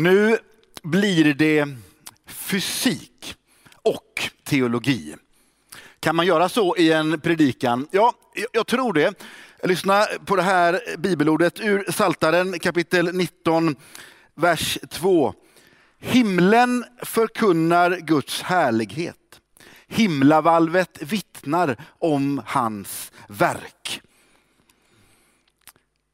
Nu blir det fysik och teologi. Kan man göra så i en predikan? Ja, jag tror det. Lyssna på det här bibelordet ur Saltaren kapitel 19, vers 2. Himlen förkunnar Guds härlighet. Himlavalvet vittnar om hans verk.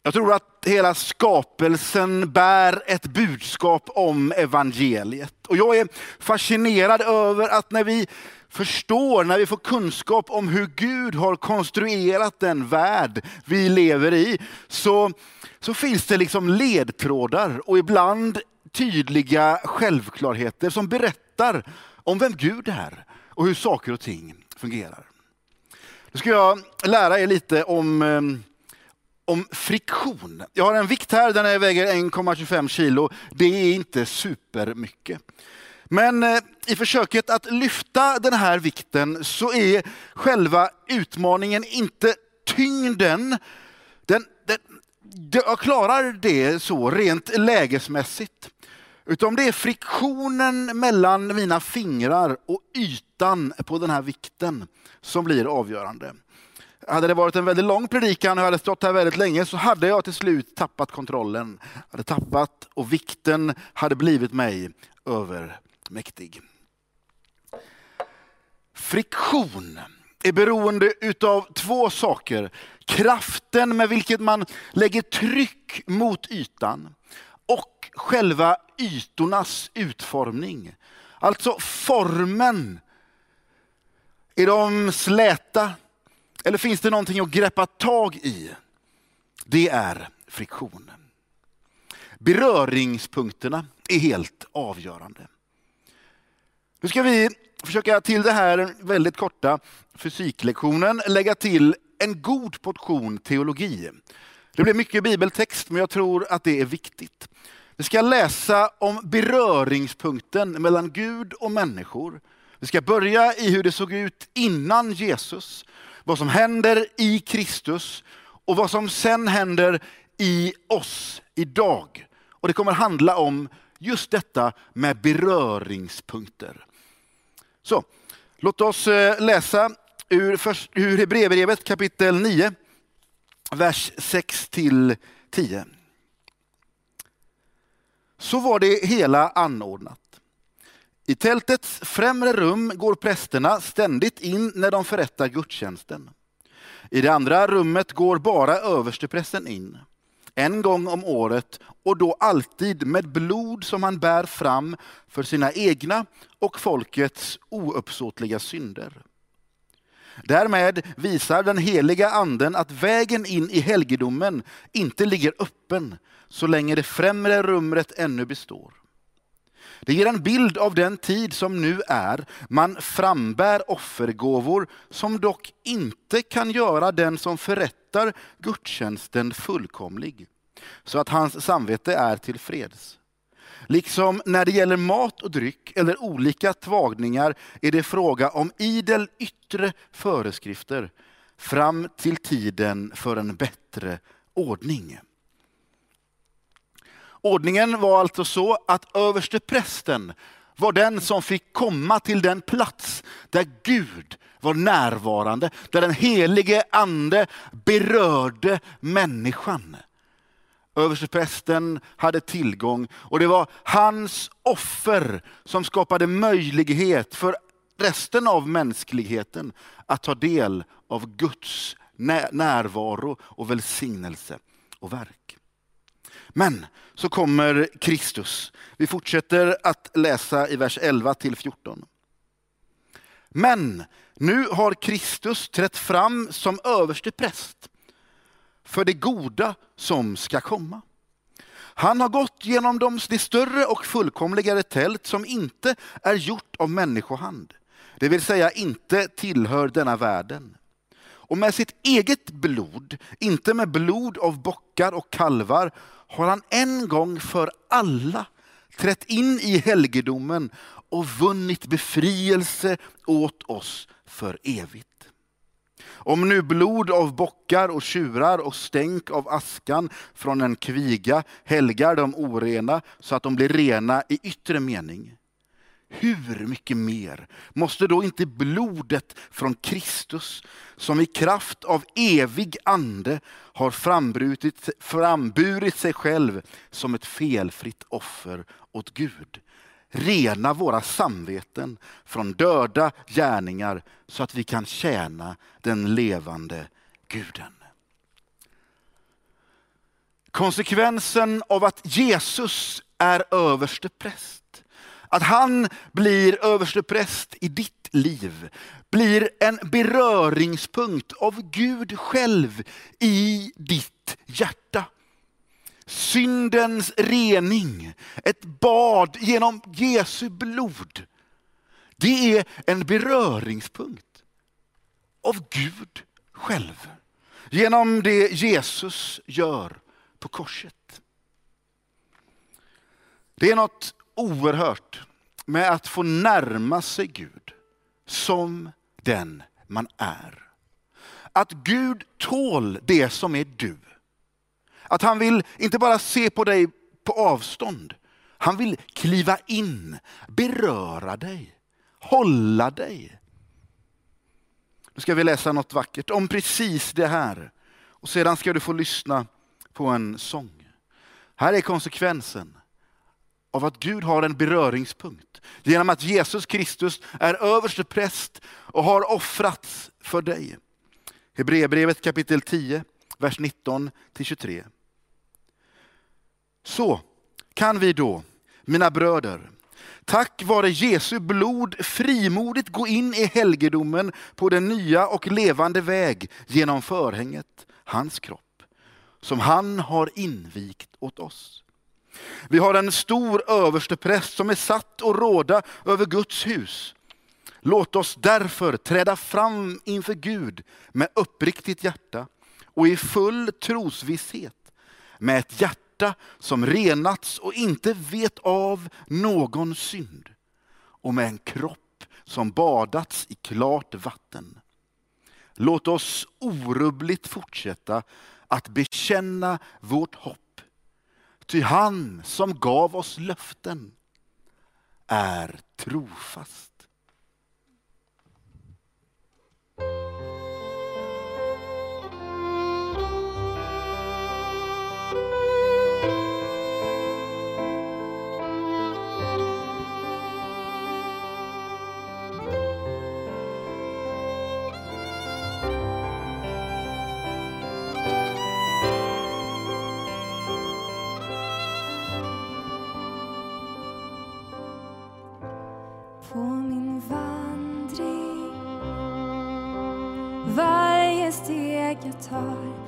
Jag tror att hela skapelsen bär ett budskap om evangeliet. Och jag är fascinerad över att när vi förstår, när vi får kunskap om hur Gud har konstruerat den värld vi lever i, så, så finns det liksom ledtrådar och ibland tydliga självklarheter som berättar om vem Gud är och hur saker och ting fungerar. Nu ska jag lära er lite om eh, om friktion. Jag har en vikt här, den väger 1,25 kilo. Det är inte supermycket. Men eh, i försöket att lyfta den här vikten så är själva utmaningen inte tyngden. Den, den, jag klarar det så rent lägesmässigt. Utan det är friktionen mellan mina fingrar och ytan på den här vikten som blir avgörande. Hade det varit en väldigt lång predikan och jag hade stått här väldigt länge så hade jag till slut tappat kontrollen. Hade tappat och vikten hade blivit mig övermäktig. Friktion är beroende utav två saker. Kraften med vilket man lägger tryck mot ytan och själva ytornas utformning. Alltså formen. Är de släta? Eller finns det någonting att greppa tag i? Det är friktionen. Beröringspunkterna är helt avgörande. Nu ska vi försöka till det här väldigt korta fysiklektionen lägga till en god portion teologi. Det blir mycket bibeltext, men jag tror att det är viktigt. Vi ska läsa om beröringspunkten mellan Gud och människor. Vi ska börja i hur det såg ut innan Jesus vad som händer i Kristus och vad som sen händer i oss idag. Och Det kommer handla om just detta med beröringspunkter. Så, låt oss eh, läsa ur, ur Hebreerbrevet kapitel 9, vers 6 till 10. Så var det hela anordnat. I tältets främre rum går prästerna ständigt in när de förrättar gudstjänsten. I det andra rummet går bara översteprästen in, en gång om året och då alltid med blod som han bär fram för sina egna och folkets ouppsåtliga synder. Därmed visar den heliga anden att vägen in i helgedomen inte ligger öppen så länge det främre rummet ännu består. Det ger en bild av den tid som nu är. Man frambär offergåvor som dock inte kan göra den som förrättar gudstjänsten fullkomlig, så att hans samvete är tillfreds. Liksom när det gäller mat och dryck eller olika tvagningar är det fråga om idel yttre föreskrifter fram till tiden för en bättre ordning. Ordningen var alltså så att överste prästen var den som fick komma till den plats där Gud var närvarande, där den helige ande berörde människan. Översteprästen hade tillgång och det var hans offer som skapade möjlighet för resten av mänskligheten att ta del av Guds närvaro och välsignelse och verk. Men så kommer Kristus. Vi fortsätter att läsa i vers 11 till 14. Men nu har Kristus trätt fram som överste präst för det goda som ska komma. Han har gått genom de, det större och fullkomligare tält som inte är gjort av människohand, det vill säga inte tillhör denna världen och med sitt eget blod, inte med blod av bockar och kalvar, har han en gång för alla trätt in i helgedomen och vunnit befrielse åt oss för evigt. Om nu blod av bockar och tjurar och stänk av askan från en kviga helgar de orena så att de blir rena i yttre mening. Hur mycket mer måste då inte blodet från Kristus, som i kraft av evig ande har frambrutit, framburit sig själv som ett felfritt offer åt Gud, rena våra samveten från döda gärningar så att vi kan tjäna den levande Guden. Konsekvensen av att Jesus är överste präst att han blir överstepräst i ditt liv blir en beröringspunkt av Gud själv i ditt hjärta. Syndens rening, ett bad genom Jesu blod. Det är en beröringspunkt av Gud själv. Genom det Jesus gör på korset. Det är något oerhört med att få närma sig Gud som den man är. Att Gud tål det som är du. Att han vill inte bara se på dig på avstånd. Han vill kliva in, beröra dig, hålla dig. Nu ska vi läsa något vackert om precis det här. Och sedan ska du få lyssna på en sång. Här är konsekvensen av att Gud har en beröringspunkt. Genom att Jesus Kristus är överste präst och har offrats för dig. Hebreerbrevet kapitel 10, vers 19 23. Så kan vi då, mina bröder, tack vare Jesu blod frimodigt gå in i helgedomen på den nya och levande väg genom förhänget, hans kropp, som han har invigt åt oss. Vi har en stor överstepräst som är satt att råda över Guds hus. Låt oss därför träda fram inför Gud med uppriktigt hjärta och i full trosvisshet, med ett hjärta som renats och inte vet av någon synd och med en kropp som badats i klart vatten. Låt oss orubbligt fortsätta att bekänna vårt hopp Ty han som gav oss löften är trofast. Jag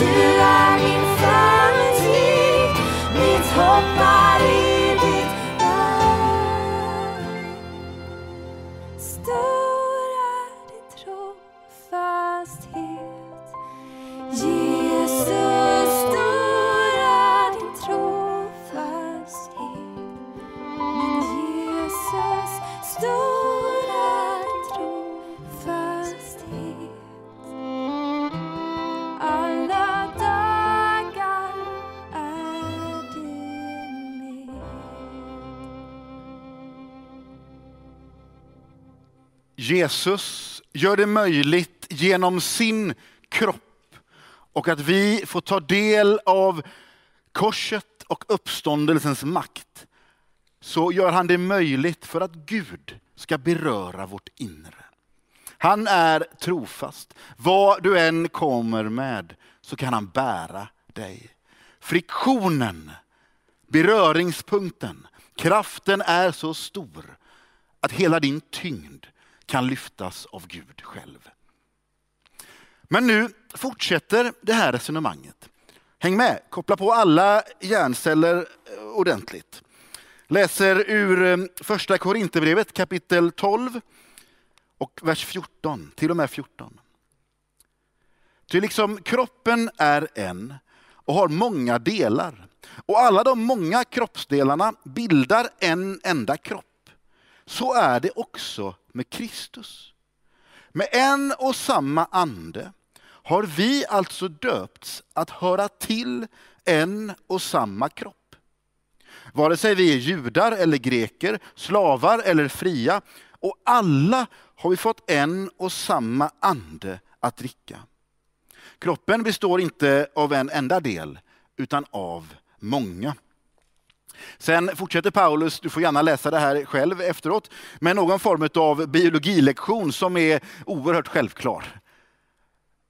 du Jesus gör det möjligt genom sin kropp och att vi får ta del av korset och uppståndelsens makt. Så gör han det möjligt för att Gud ska beröra vårt inre. Han är trofast. Vad du än kommer med så kan han bära dig. Friktionen, beröringspunkten, kraften är så stor att hela din tyngd kan lyftas av Gud själv. Men nu fortsätter det här resonemanget. Häng med, koppla på alla hjärnceller eh, ordentligt. Läser ur eh, första Korinthierbrevet kapitel 12 och vers 14, till och med 14. Ty liksom kroppen är en och har många delar och alla de många kroppsdelarna bildar en enda kropp. Så är det också med Kristus. Med en och samma ande har vi alltså döpts att höra till en och samma kropp. Vare sig vi är judar eller greker, slavar eller fria, och alla har vi fått en och samma ande att dricka. Kroppen består inte av en enda del, utan av många. Sen fortsätter Paulus, du får gärna läsa det här själv efteråt, med någon form av biologilektion som är oerhört självklar.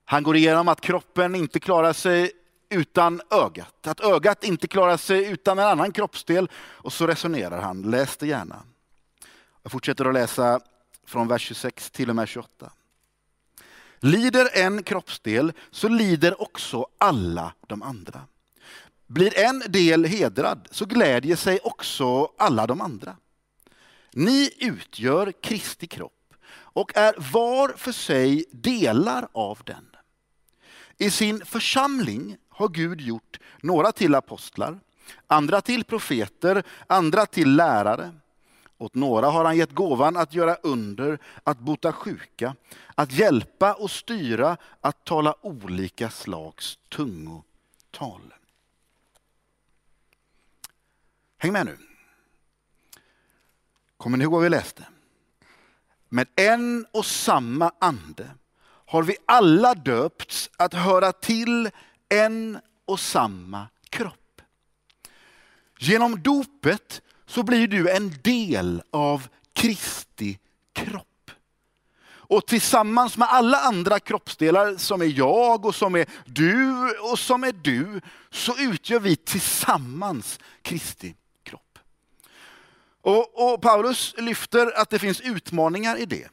Han går igenom att kroppen inte klarar sig utan ögat, att ögat inte klarar sig utan en annan kroppsdel och så resonerar han. Läs det gärna. Jag fortsätter att läsa från vers 26 till och med 28. Lider en kroppsdel så lider också alla de andra. Blir en del hedrad så glädjer sig också alla de andra. Ni utgör Kristi kropp och är var för sig delar av den. I sin församling har Gud gjort några till apostlar, andra till profeter, andra till lärare. Åt några har han gett gåvan att göra under, att bota sjuka, att hjälpa och styra, att tala olika slags tungotal. Häng med nu. Kommer ni ihåg vad vi läste? Med en och samma ande har vi alla döpts att höra till en och samma kropp. Genom dopet så blir du en del av Kristi kropp. Och tillsammans med alla andra kroppsdelar som är jag och som är du och som är du, så utgör vi tillsammans Kristi kropp. Och, och Paulus lyfter att det finns utmaningar i det.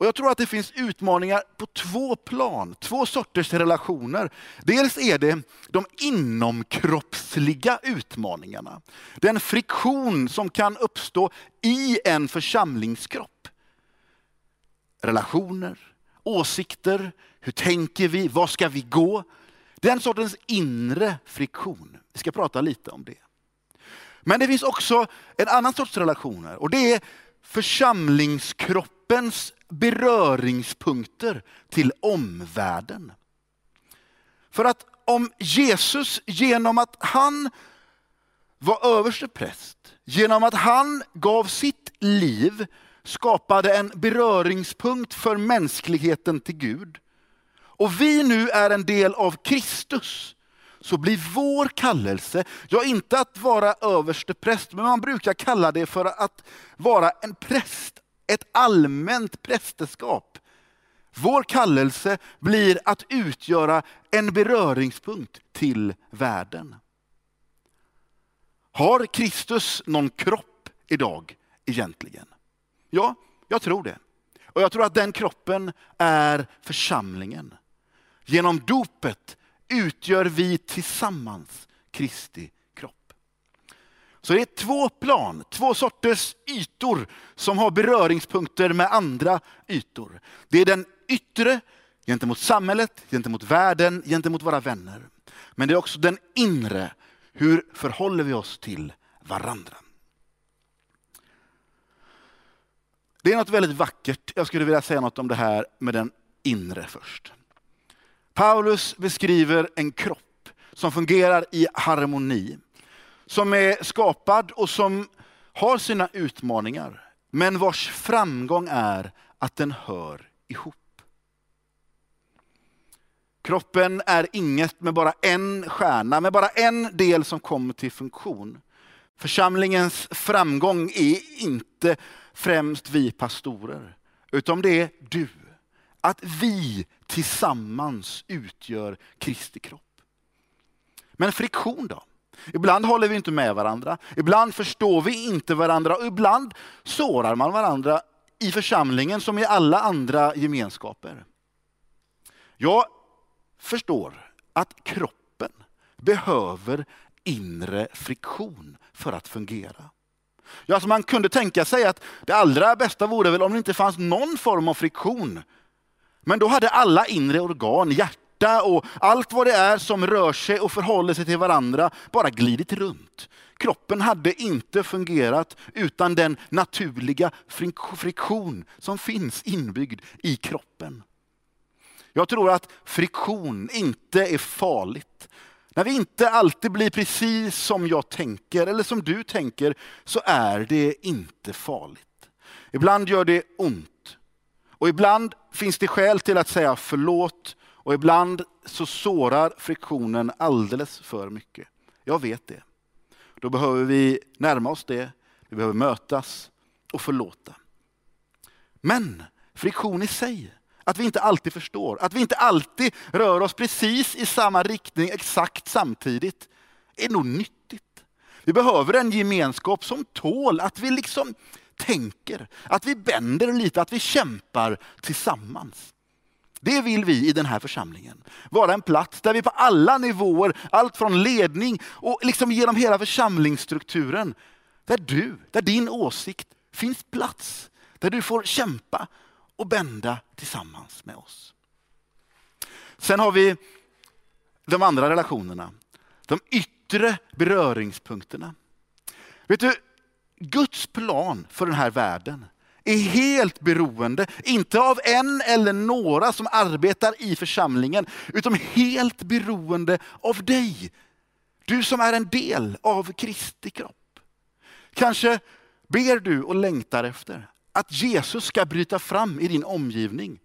Och jag tror att det finns utmaningar på två plan, två sorters relationer. Dels är det de inomkroppsliga utmaningarna. Den friktion som kan uppstå i en församlingskropp. Relationer, åsikter, hur tänker vi, var ska vi gå? Den sortens inre friktion. Vi ska prata lite om det. Men det finns också en annan sorts relationer och det är församlingskroppens beröringspunkter till omvärlden. För att om Jesus genom att han var överste präst, genom att han gav sitt liv, skapade en beröringspunkt för mänskligheten till Gud. Och vi nu är en del av Kristus, så blir vår kallelse, ja inte att vara överste präst, men man brukar kalla det för att vara en präst, ett allmänt prästerskap. Vår kallelse blir att utgöra en beröringspunkt till världen. Har Kristus någon kropp idag egentligen? Ja, jag tror det. Och jag tror att den kroppen är församlingen. Genom dopet utgör vi tillsammans Kristi kropp. Så det är två plan, två sorters ytor som har beröringspunkter med andra ytor. Det är den yttre gentemot samhället, gentemot världen, gentemot våra vänner. Men det är också den inre, hur förhåller vi oss till varandra? Det är något väldigt vackert. Jag skulle vilja säga något om det här med den inre först. Paulus beskriver en kropp som fungerar i harmoni. Som är skapad och som har sina utmaningar. Men vars framgång är att den hör ihop. Kroppen är inget med bara en stjärna, med bara en del som kommer till funktion. Församlingens framgång är inte främst vi pastorer, utan det är du. Att vi tillsammans utgör Kristi kropp. Men friktion då? Ibland håller vi inte med varandra, ibland förstår vi inte varandra och ibland sårar man varandra i församlingen som i alla andra gemenskaper. Jag förstår att kroppen behöver inre friktion för att fungera. Ja, alltså man kunde tänka sig att det allra bästa vore väl om det inte fanns någon form av friktion. Men då hade alla inre organ, hjärta och allt vad det är som rör sig och förhåller sig till varandra bara glidit runt. Kroppen hade inte fungerat utan den naturliga friktion som finns inbyggd i kroppen. Jag tror att friktion inte är farligt. När vi inte alltid blir precis som jag tänker eller som du tänker så är det inte farligt. Ibland gör det ont. Och ibland finns det skäl till att säga förlåt och ibland så sårar friktionen alldeles för mycket. Jag vet det. Då behöver vi närma oss det, vi behöver mötas och förlåta. Men friktion i sig att vi inte alltid förstår, att vi inte alltid rör oss precis i samma riktning exakt samtidigt är nog nyttigt. Vi behöver en gemenskap som tål att vi liksom tänker, att vi bänder lite, att vi kämpar tillsammans. Det vill vi i den här församlingen. Vara en plats där vi på alla nivåer, allt från ledning och liksom genom hela församlingsstrukturen, där du, där din åsikt finns plats. Där du får kämpa och bända tillsammans med oss. Sen har vi de andra relationerna. De yttre beröringspunkterna. Vet du, Guds plan för den här världen är helt beroende, inte av en eller några som arbetar i församlingen, utan helt beroende av dig. Du som är en del av Kristi kropp. Kanske ber du och längtar efter att Jesus ska bryta fram i din omgivning.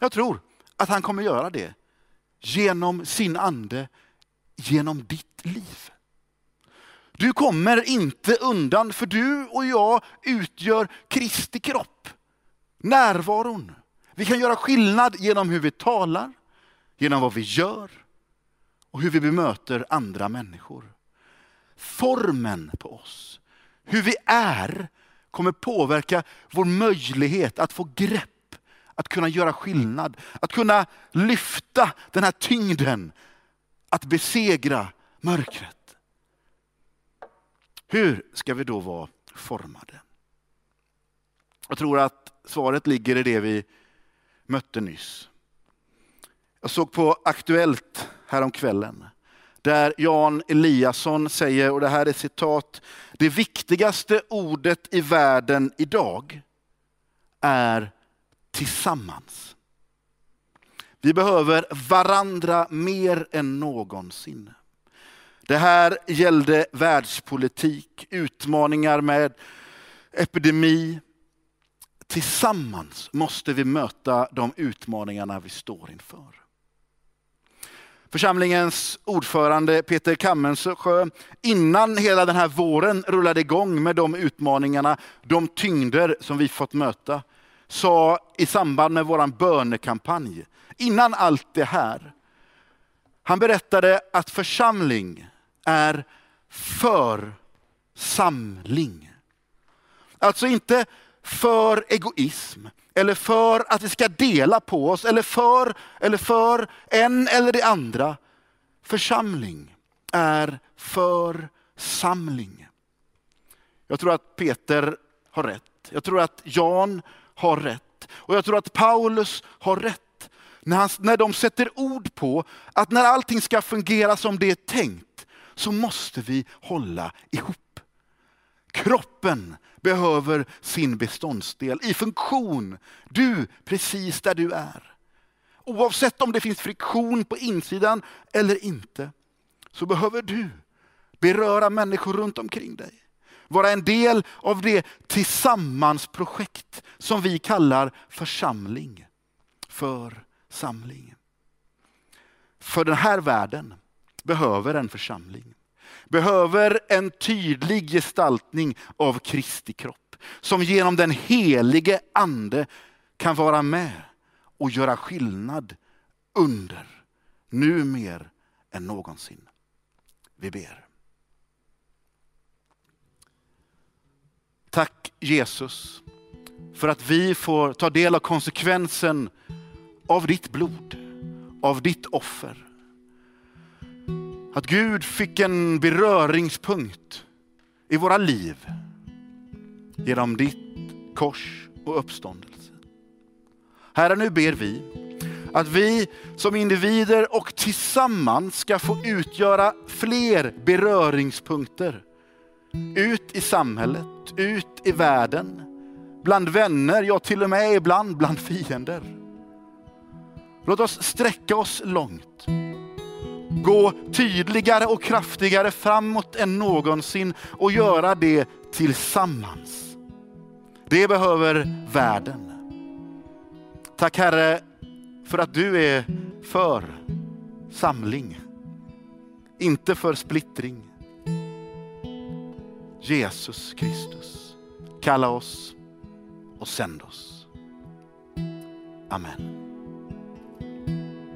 Jag tror att han kommer göra det genom sin ande, genom ditt liv. Du kommer inte undan för du och jag utgör Kristi kropp. Närvaron. Vi kan göra skillnad genom hur vi talar, genom vad vi gör och hur vi bemöter andra människor. Formen på oss, hur vi är kommer påverka vår möjlighet att få grepp, att kunna göra skillnad, att kunna lyfta den här tyngden, att besegra mörkret. Hur ska vi då vara formade? Jag tror att svaret ligger i det vi mötte nyss. Jag såg på Aktuellt häromkvällen där Jan Eliasson säger, och det här är citat, det viktigaste ordet i världen idag är tillsammans. Vi behöver varandra mer än någonsin. Det här gällde världspolitik, utmaningar med epidemi. Tillsammans måste vi möta de utmaningarna vi står inför. Församlingens ordförande Peter Kammensjö, innan hela den här våren rullade igång med de utmaningarna, de tyngder som vi fått möta, sa i samband med vår bönekampanj, innan allt det här, han berättade att församling är för samling. Alltså inte för egoism, eller för att vi ska dela på oss, eller för, eller för en eller det andra. Församling är för samling. Jag tror att Peter har rätt. Jag tror att Jan har rätt. Och jag tror att Paulus har rätt. När, han, när de sätter ord på att när allting ska fungera som det är tänkt så måste vi hålla ihop. Kroppen behöver sin beståndsdel i funktion. Du precis där du är. Oavsett om det finns friktion på insidan eller inte så behöver du beröra människor runt omkring dig. Vara en del av det tillsammansprojekt som vi kallar församling. För samling. För den här världen behöver en församling. Behöver en tydlig gestaltning av Kristi kropp. Som genom den helige ande kan vara med och göra skillnad under, nu mer än någonsin. Vi ber. Tack Jesus för att vi får ta del av konsekvensen av ditt blod, av ditt offer. Att Gud fick en beröringspunkt i våra liv genom ditt kors och uppståndelse. Herre, nu ber vi att vi som individer och tillsammans ska få utgöra fler beröringspunkter ut i samhället, ut i världen, bland vänner, ja till och med ibland bland fiender. Låt oss sträcka oss långt. Gå tydligare och kraftigare framåt än någonsin och göra det tillsammans. Det behöver världen. Tack Herre för att du är för samling, inte för splittring. Jesus Kristus, kalla oss och sänd oss. Amen.